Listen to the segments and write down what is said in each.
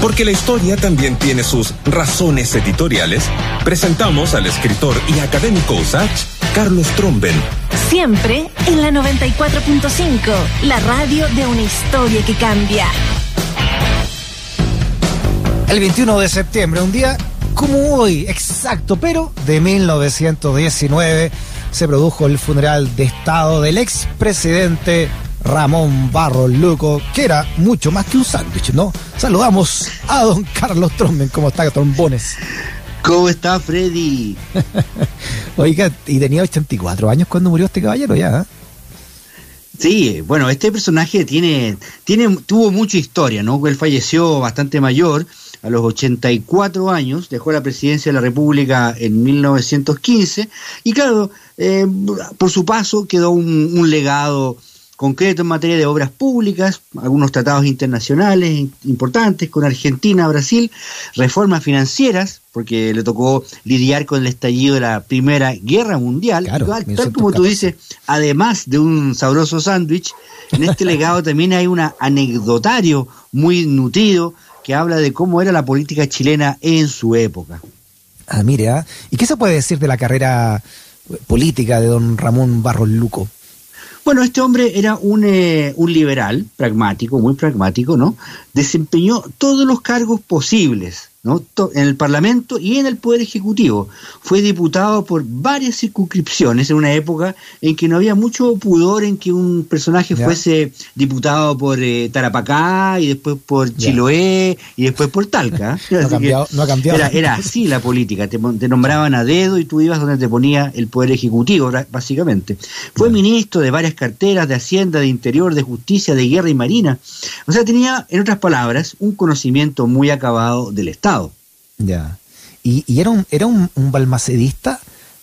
Porque la historia también tiene sus razones editoriales, presentamos al escritor y académico USACH, Carlos Tromben. Siempre en la 94.5, la radio de una historia que cambia. El 21 de septiembre, un día como hoy, exacto, pero de 1919, se produjo el funeral de Estado del expresidente Ramón Barros Luco, que era mucho más que un sándwich, ¿no? Saludamos a don Carlos Tromben, ¿cómo está, trombones? ¿Cómo está, Freddy? Oiga, y tenía 84 años cuando murió este caballero ya. ¿eh? Sí, bueno, este personaje tiene, tiene, tuvo mucha historia, ¿no? Él falleció bastante mayor, a los 84 años, dejó la presidencia de la República en 1915, y claro, eh, por su paso quedó un, un legado concreto en materia de obras públicas, algunos tratados internacionales importantes con Argentina, Brasil, reformas financieras, porque le tocó lidiar con el estallido de la Primera Guerra Mundial, Claro, tal 1914. como tú dices, además de un sabroso sándwich, en este legado también hay un anecdotario muy nutrido que habla de cómo era la política chilena en su época. Ah, mire, ¿ah? ¿y qué se puede decir de la carrera política de don Ramón Barros Luco? Bueno, este hombre era un, eh, un liberal, pragmático, muy pragmático, ¿no? Desempeñó todos los cargos posibles, ¿no? En el Parlamento y en el Poder Ejecutivo. Fue diputado por varias circunscripciones en una época en que no había mucho pudor en que un personaje fuese diputado por eh, Tarapacá y después por. Chiloé y después por Talca. No ha cambiado- no ha cambiado. Era, era así la política, te, nombraban a dedo y tú ibas donde te ponía el Poder Ejecutivo, básicamente. Fue ministro de varias carteras, de Hacienda, de Interior, de Justicia, de Guerra y Marina. O sea, tenía, en otras palabras, un conocimiento muy acabado del Estado. Ya. Y, y era un, era un, un balmacedista,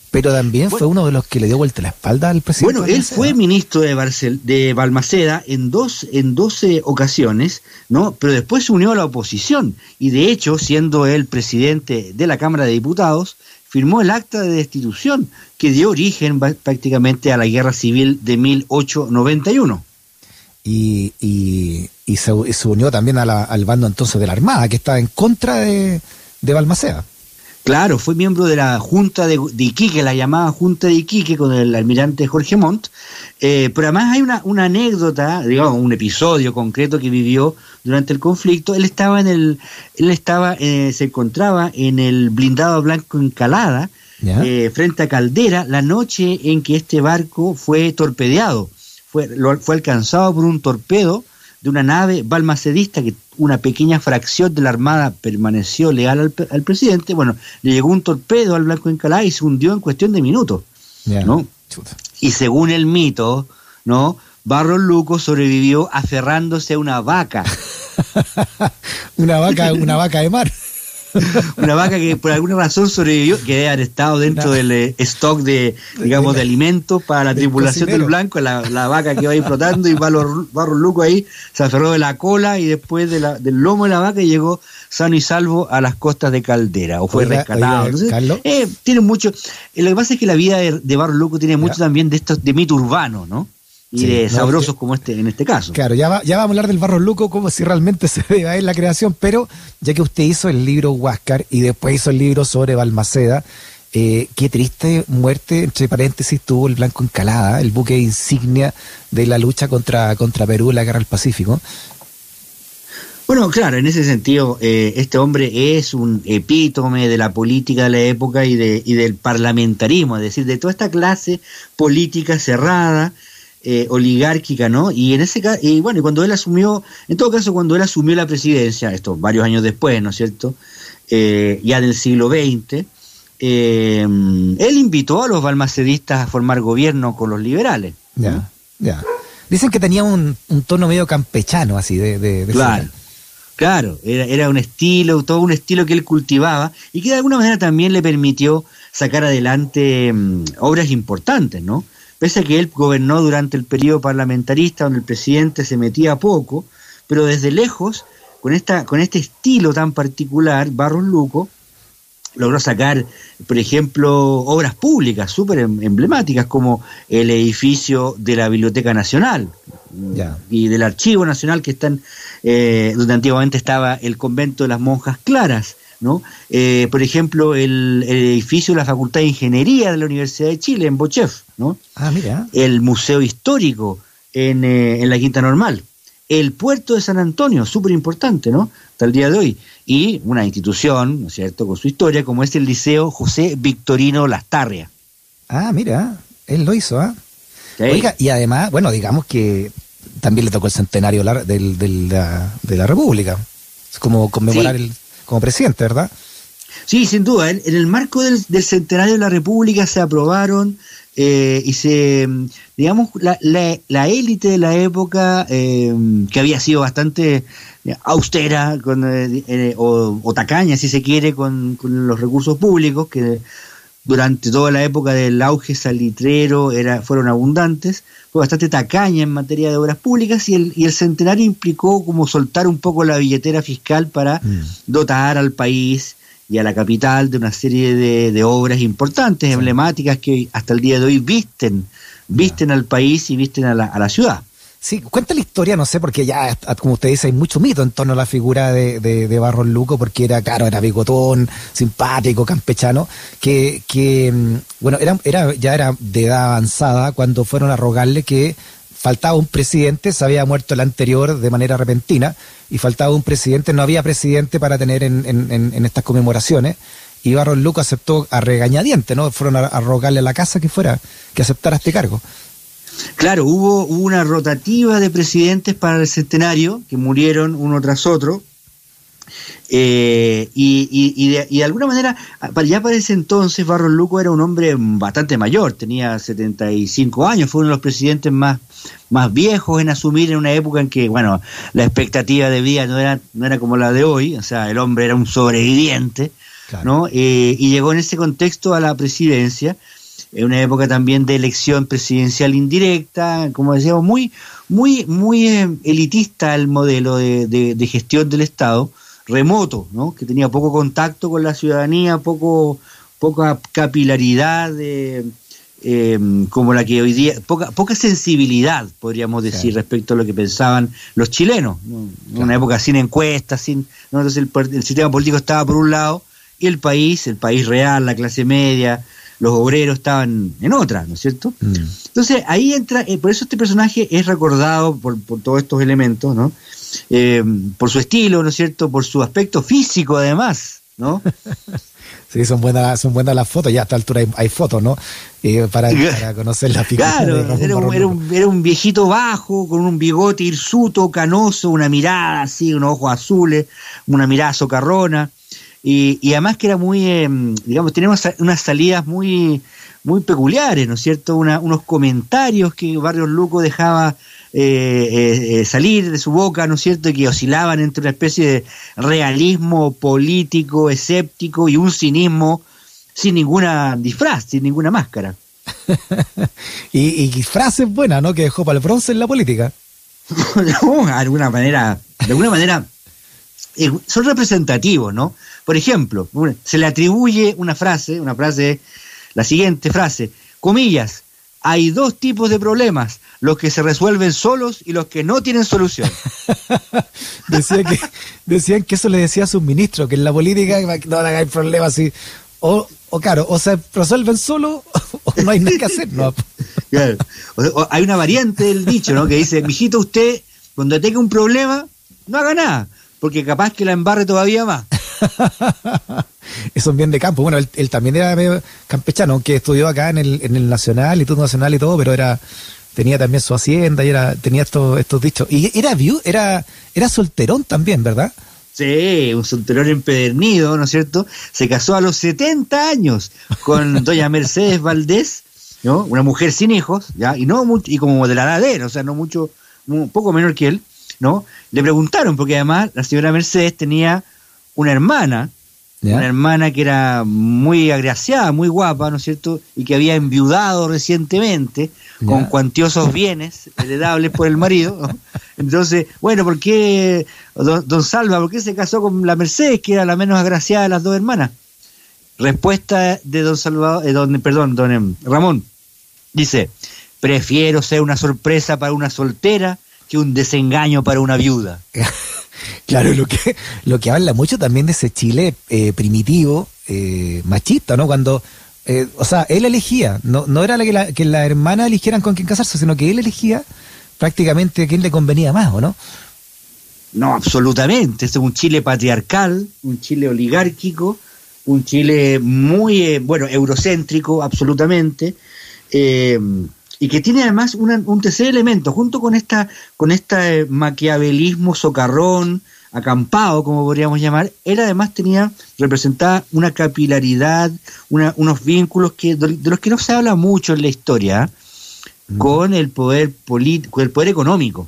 pero también fue uno de los que le dio vuelta la espalda al presidente. Bueno, él fue ministro de, Barcel- de Balmaceda en dos en 12 ocasiones, ¿no? Pero después se unió a la oposición y de hecho, siendo él presidente de la Cámara de Diputados, firmó el acta de destitución que dio origen prácticamente a la Guerra Civil de 1891. y, y, y se, y se unió también a la- al bando entonces de la Armada, que estaba en contra de, de Balmaceda. Claro, fue miembro de la Junta de, de Iquique, la llamada Junta de Iquique con el almirante Jorge Montt, eh, pero además hay una, una anécdota, digamos, un episodio concreto que vivió durante el conflicto. Él estaba en el, él estaba, eh, se encontraba en el blindado blanco Encalada, eh, frente a Caldera, la noche en que este barco fue torpedeado. Fue, lo- fue alcanzado por un torpedo de una nave balmacedista que una pequeña fracción de la Armada permaneció leal al, al presidente. Bueno, le llegó un torpedo al Blanco Encalada y se hundió en cuestión de minutos. Ya. ¿no? Chuta. Y según el mito, ¿no? Barros Luco sobrevivió aferrándose a una vaca. una vaca, una vaca de mar. Una vaca que por alguna razón sobrevivió, que debe haber estado dentro del eh, stock de, digamos, de alimentos para la del tripulación cocinero. del blanco, la, la vaca que va ahí flotando y Barros, Barros Luco ahí se aferró de la cola y después de la, del lomo de la vaca llegó sano y salvo a las costas de Caldera, o fue Oiga, rescatado. oiga, Entonces, Carlos. eh, tiene mucho, eh, lo que pasa es que la vida de, de Barros Luco tiene mucho Ya. también de estos, de mito urbano, ¿no? Y Sí, de no, sabrosos que- como este, en este caso. Claro, ya, va- ya vamos a hablar del Barros Luco como si realmente se debe a él la creación, pero ya que usted hizo el libro Huáscar y después hizo el libro sobre Balmaceda, eh, qué triste muerte, entre paréntesis, tuvo el Blanco Encalada, el buque insignia de la lucha contra, contra Perú en la Guerra del Pacífico. Bueno, claro, en ese sentido, eh, este hombre es un epítome de la política de la época y, de, y del parlamentarismo, es decir, de toda esta clase política cerrada, eh, oligárquica, ¿no? Y en ese caso, y bueno, y cuando él asumió, en todo caso, cuando él asumió la presidencia, esto varios años después, ¿no es cierto? Eh, ya del siglo XX, eh, él invitó a los balmacedistas a formar gobierno con los liberales. ¿no? Ya, ya. Dicen que tenía un, un tono medio campechano, así, de... de, de Claro, claro, era, era un estilo, todo un estilo que él cultivaba y que de alguna manera también le permitió sacar adelante mm, obras importantes, ¿no? Pese a que él gobernó durante el periodo parlamentarista donde el presidente se metía poco, pero desde lejos, con, esta, con este estilo tan particular, Barros Luco logró sacar, por ejemplo, obras públicas súper em, emblemáticas como el edificio de la Biblioteca Nacional y del Archivo Nacional que están, eh, donde antiguamente estaba el convento de las monjas claras. ¿No? Eh, por ejemplo, el, edificio de la Facultad de Ingeniería de la Universidad de Chile, en Bochef, ¿no? Ah, mira. El Museo Histórico en, eh, en la Quinta Normal. El puerto de San Antonio, súper importante, ¿no? Hasta el día de hoy. Y una institución, ¿no es cierto?, con su historia, como es el Liceo José Victorino Lastarria. Ah, mira, él lo hizo, ¿ah? Oiga, y además, bueno, digamos que también le tocó el centenario de, la, de la República. Es como conmemorar el como presidente, ¿verdad? Sí, sin duda. En, el marco del, centenario de la República se aprobaron eh, y se, digamos, la, la, élite de la época, eh, que había sido bastante austera con, eh, o, tacaña, si se quiere, con, con, los recursos públicos, que durante toda la época del auge salitrero era, fueron abundantes, fue bastante tacaña en materia de obras públicas y el, y el centenario implicó como soltar un poco la billetera fiscal para mm. dotar al país y a la capital de una serie de, obras importantes, emblemáticas que hasta el día de hoy visten, visten al país y visten a la, a la ciudad. Sí, cuenta la historia, no sé, porque ya, como usted dice, hay mucho mito en torno a la figura de, de, Barros Luco, porque era, claro, era bigotón, simpático, campechano, que, que mm, bueno, era, era, ya era de edad avanzada cuando fueron a rogarle que faltaba un presidente, se había muerto el anterior de manera repentina, y faltaba un presidente, no había presidente para tener en, en, en estas conmemoraciones, y Barros Luco aceptó a regañadiente, ¿no? Fueron a, a rogarle a la casa que fuera, que aceptara este cargo. Claro, hubo, una rotativa de presidentes para el centenario, que murieron uno tras otro, eh, y, de, alguna manera, ya para ese entonces, Barros Luco era un hombre bastante mayor, tenía 75 años, fue uno de los presidentes más, más viejos en asumir en una época en que, bueno, la expectativa de vida no era, no era como la de hoy, o sea, el hombre era un sobreviviente, ¿no? Eh, y llegó en ese contexto a la presidencia en una época también de elección presidencial indirecta, como decíamos, muy, muy, muy eh, elitista el modelo de, gestión del Estado, remoto, ¿no? que tenía poco contacto con la ciudadanía, poco, poca capilaridad de, eh, como la que hoy día, poca, poca sensibilidad, podríamos decir, respecto a lo que pensaban los chilenos. En una época sin encuestas, sin, entonces el, sistema político estaba por un lado y el país, el país real, la clase media, los obreros estaban en otra, ¿no es cierto? Mm. Entonces ahí entra, eh, por eso este personaje es recordado por, por todos estos elementos, ¿no? Eh, por su estilo, ¿no es cierto? Por su aspecto físico además, ¿no? Sí, son buenas, son buenas las fotos, ya a esta altura hay, fotos, ¿no? Eh, para, conocer la figura. Claro, era, un, era, un, era, un, viejito bajo, con un bigote hirsuto, canoso, una mirada así, unos ojos azules, una mirada socarrona, y, además que era muy, eh, digamos, tenemos unas salidas muy, muy peculiares, ¿no es cierto? unos comentarios que Barrios Luco dejaba eh, eh, salir de su boca, ¿no es cierto? Que oscilaban entre una especie de realismo político, escéptico y un cinismo sin ninguna disfraz, sin ninguna máscara. y, y frases buenas, ¿no? Que dejó para el bronce en la política. de alguna manera, de alguna manera son representativos, ¿no? Por ejemplo, se le atribuye una frase, una frase, la siguiente frase, comillas, hay dos tipos de problemas, los que se resuelven solos y los que no tienen solución. Decía que, decían que eso le decía a sus ministros, que en la política no hay problemas así. O, o claro, o se resuelven solo o no hay nada que hacer. No. hay una variante del dicho, ¿no? Que dice, mijito, usted, cuando tenga un problema, no haga nada porque capaz que la embarre todavía más. Eso es bien de campo. Bueno, él, también era medio campechano, que estudió acá en el, en el Nacional, Instituto Nacional y todo, pero era tenía también su hacienda y era tenía estos, estos dichos. Y era viu, era, era solterón también, ¿verdad? Sí, un solterón empedernido, ¿no es cierto? Se casó a los 70 años con doña Mercedes Valdés, ¿no? Una mujer sin hijos, ¿ya? Y no mucho, y como de la edad de él, o sea, no mucho, un poco menor que él. ¿No? Le preguntaron, porque además la señora Mercedes tenía una hermana, una hermana que era muy agraciada, muy guapa, ¿no es cierto? Y que había enviudado recientemente con cuantiosos bienes heredables por el marido. Entonces, bueno, ¿por qué don, Salva, por qué se casó con la Mercedes, que era la menos agraciada de las dos hermanas? Respuesta de don Salvador, eh, don, perdón, don em, Ramón. Dice, prefiero ser una sorpresa para una soltera que un desengaño para una viuda. claro, lo que, lo que habla mucho también de ese Chile eh, primitivo, eh, machista, ¿no? Cuando, eh, o sea, él elegía, no, no era la que, la, que la hermana eligieran con quién casarse, sino que él elegía prácticamente a quién le convenía más, ¿o no? No, absolutamente. Este es un Chile patriarcal, un Chile oligárquico, un Chile muy, eh, bueno, eurocéntrico, absolutamente, eh, y que tiene además un tercer elemento, junto con esta, con este maquiavelismo socarrón, acampado, como podríamos llamar, él además tenía, representaba una capilaridad, unos vínculos que, de los que no se habla mucho en la historia, mm. con el poder político, el poder económico.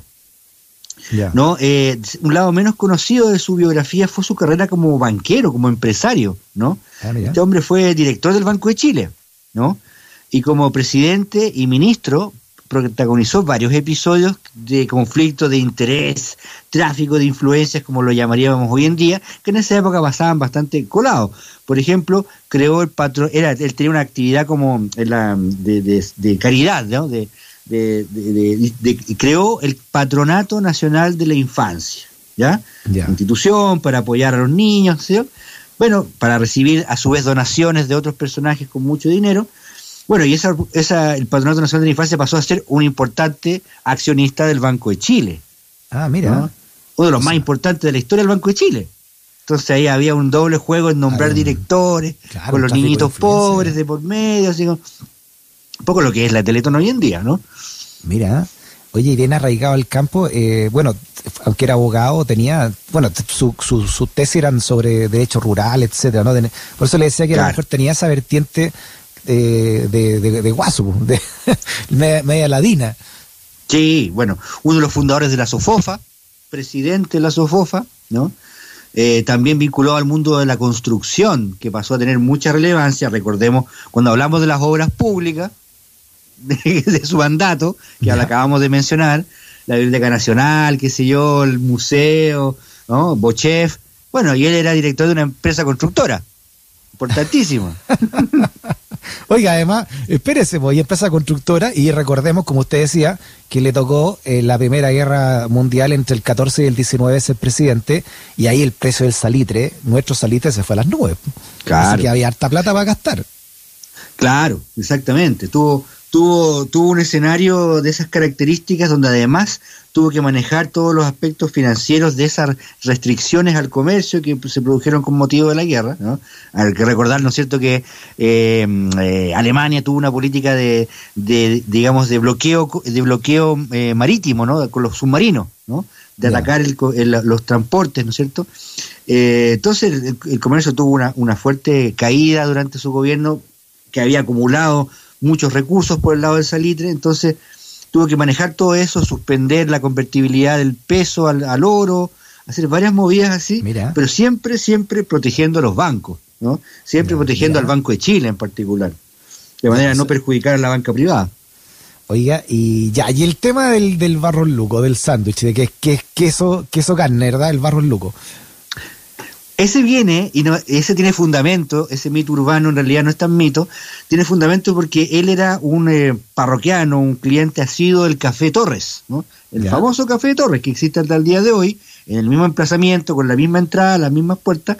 ¿no? Eh, un lado menos conocido de su biografía fue su carrera como banquero, como empresario, ¿no? Ah, este hombre fue director del Banco de Chile, ¿no? Y como presidente y ministro protagonizó varios episodios de conflicto de interés, tráfico de influencias, como lo llamaríamos hoy en día, que en esa época pasaban bastante colados. Por ejemplo, creó el patrón, era, él tenía una actividad como la, de, de, de caridad, ¿no? De, de, creó el Patronato Nacional de la Infancia, ¿ya? Institución para apoyar a los niños, bueno, para recibir a su vez donaciones de otros personajes con mucho dinero. Bueno, y esa, esa, el Patronato Nacional de la Infancia pasó a ser un importante accionista del Banco de Chile. Ah, mira. Uno de los más importantes de la historia del Banco de Chile. Entonces ahí había un doble juego en nombrar directores, con los niñitos pobres de por medio, así como, un poco lo que es la Teletón hoy en día, ¿no? Mira, oye, bien arraigado al campo, eh, bueno, aunque era abogado, tenía, bueno, sus su, su tesis eran sobre derecho rural, etcétera, ¿no? Por eso le decía que a lo mejor tenía esa vertiente de, de, de, de guaso, de media, ladina. Sí, bueno, uno de los fundadores de la SOFOFA, presidente de la SOFOFA, ¿no? Eh, también vinculado al mundo de la construcción, que pasó a tener mucha relevancia. Recordemos, cuando hablamos de las obras públicas, de, su mandato, que ya. acabamos de mencionar, la Biblioteca Nacional, qué sé yo, el museo, ¿no? Bochef. Bueno, y él era director de una empresa constructora. Importantísimo. Oiga, además, espérese, voy a empresa constructora y recordemos, como usted decía, que le tocó eh, la Primera Guerra Mundial entre el 14 y el 19 ser presidente y ahí el precio del salitre, nuestro salitre se fue a las nubes. Claro. Así que había harta plata para gastar. Claro, exactamente. Tuvo tuvo, tuvo un escenario de esas características donde además tuvo que manejar todos los aspectos financieros de esas restricciones al comercio que se produjeron con motivo de la guerra. ¿no? Hay que recordar, ¿no es cierto?, que eh, eh, Alemania tuvo una política de, de, digamos, de bloqueo, de bloqueo eh, marítimo, ¿no?, con los submarinos, ¿no?, de atacar el, los transportes, ¿no es cierto? entonces el, el, comercio tuvo una, una fuerte caída durante su gobierno que había acumulado muchos recursos por el lado del salitre, entonces tuvo que manejar todo eso, suspender la convertibilidad del peso al, oro, hacer varias movidas así, pero siempre, siempre protegiendo a los bancos, ¿no? Siempre protegiendo al Banco de Chile en particular, de manera a no perjudicar a la banca privada. Oiga, y ya, y el tema del, del barro luco, del sándwich, de que es queso, queso carne, ¿verdad? El barro luco. Ese viene, y no, ese tiene fundamento, ese mito urbano en realidad no es tan mito, tiene fundamento porque él era un eh, parroquiano, un cliente asiduo del Café Torres, ¿no? El famoso Café Torres que existe hasta el día de hoy, en el mismo emplazamiento, con la misma entrada, las mismas puertas,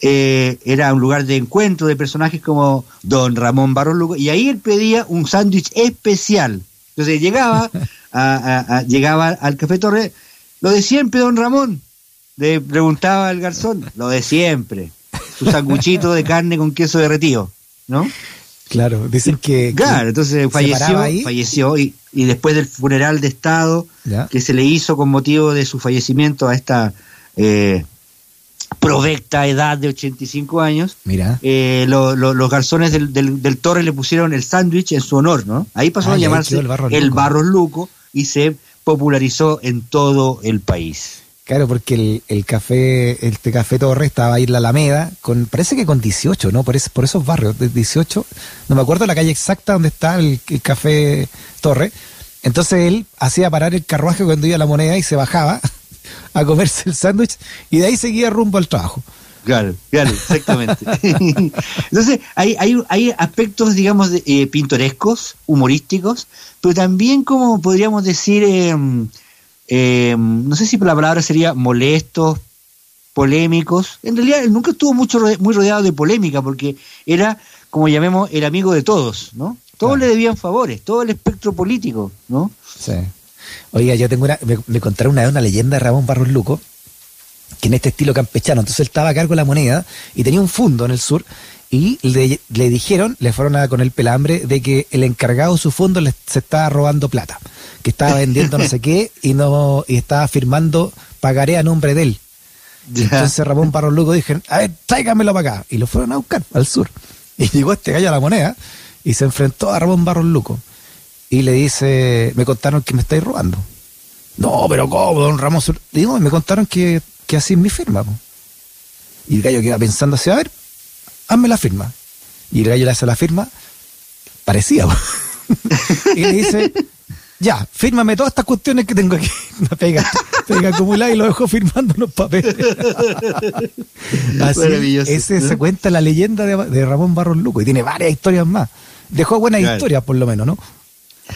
eh, era un lugar de encuentro de personajes como don Ramón Barros Lugo, y ahí él pedía un sándwich especial. Entonces llegaba, a, llegaba al Café Torres, lo de siempre, don Ramón, le preguntaba al garzón, lo de siempre, su sanguchito de carne con queso derretido, ¿no? Claro, dicen que... Claro, entonces falleció, falleció y, y, después del funeral de Estado que se le hizo con motivo de su fallecimiento a esta eh, provecta edad de 85 años, Mira. Eh, los garzones del, del, Torre le pusieron el sándwich en su honor, ¿no? Ahí pasó a llamarse el, barro el Barros Luco y se popularizó en todo el país. Claro, porque el, el café, este café Torre estaba ahí en la Alameda, con, parece que con 18, ¿no? Por, por esos barrios, de 18, no me acuerdo la calle exacta donde está el, café Torre. Entonces él hacía parar el carruaje cuando iba a la moneda y se bajaba a comerse el sándwich y de ahí seguía rumbo al trabajo. Claro, claro, exactamente. Entonces, hay, hay, hay aspectos, digamos, eh, pintorescos, humorísticos, pero también, como podríamos decir, eh, eh, no sé si la palabra sería molestos, polémicos. En realidad, él nunca estuvo mucho muy rodeado de polémica, porque era, como llamemos, el amigo de todos, ¿no? Todos le debían favores, todo el espectro político, ¿no? Sí. Oiga, yo tengo una, me, me contaron una vez una leyenda de Ramón Barros Luco, que en este estilo campechano, entonces él estaba a cargo de la moneda y tenía un fondo en el sur y le, le dijeron, le fueron a, con el pelambre de que el encargado de su fondo le, se estaba robando plata, que estaba vendiendo no sé qué y no y estaba firmando pagaré a nombre de él. Ya. Entonces Ramón Barros Luco dijeron, a ver, tráigamelo para acá. Y lo fueron a buscar al sur. Y llegó este gallo a la moneda y se enfrentó a Ramón Barros Luco. Y le dice, me contaron que me estáis robando. No, pero ¿cómo, don Ramón? Le digo, me contaron que, que así es mi firma. po". Y el gallo queda pensando así, a ver, hazme la firma. Y el gallo le hace la firma, parecía. y le dice, ya, fírmame todas estas cuestiones que tengo aquí. Una pega, pega acumulada y lo dejó firmando los papeles. Así, ese se cuenta la leyenda de, de Ramón Barros Luco y tiene varias historias más. Dejó buenas Claro. historias, por lo menos, ¿no?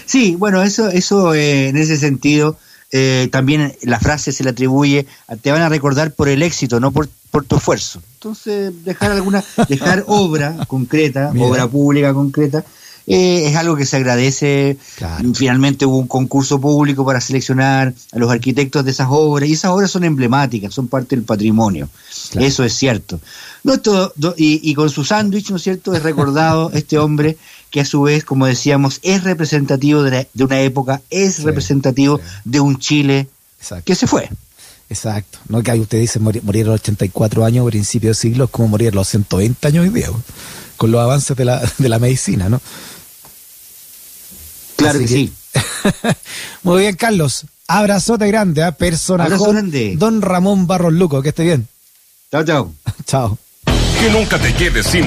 Sí, bueno, eso, eso eh, en ese sentido, eh, también la frase se le atribuye, te van a recordar por el éxito, no por, por tu esfuerzo. Entonces, dejar alguna, dejar obra concreta, Mira. obra pública concreta, eh, es algo que se agradece. Claro. Finalmente hubo un concurso público para seleccionar a los arquitectos de esas obras, y esas obras son emblemáticas, son parte del patrimonio. Claro. Eso es cierto. No es todo- do- y, y con su sándwich, ¿no es cierto?, es recordado este hombre que a su vez, como decíamos, es representativo de, la- de una época, es Sí, representativo sí. de un Chile Exacto. que se fue. Exacto. No que ahí usted dice morir, morir a los 84 años, principio de siglo, es como morir a los 120 años hoy día, con los avances de la, de la medicina, ¿no? Claro que sí. Muy bien, Carlos. Abrazote grande, ¿ah? personaje. Abrazo grande. Don Ramón Barros Luco, que esté bien. Chao, chao. Chao. Que nunca te quedes sin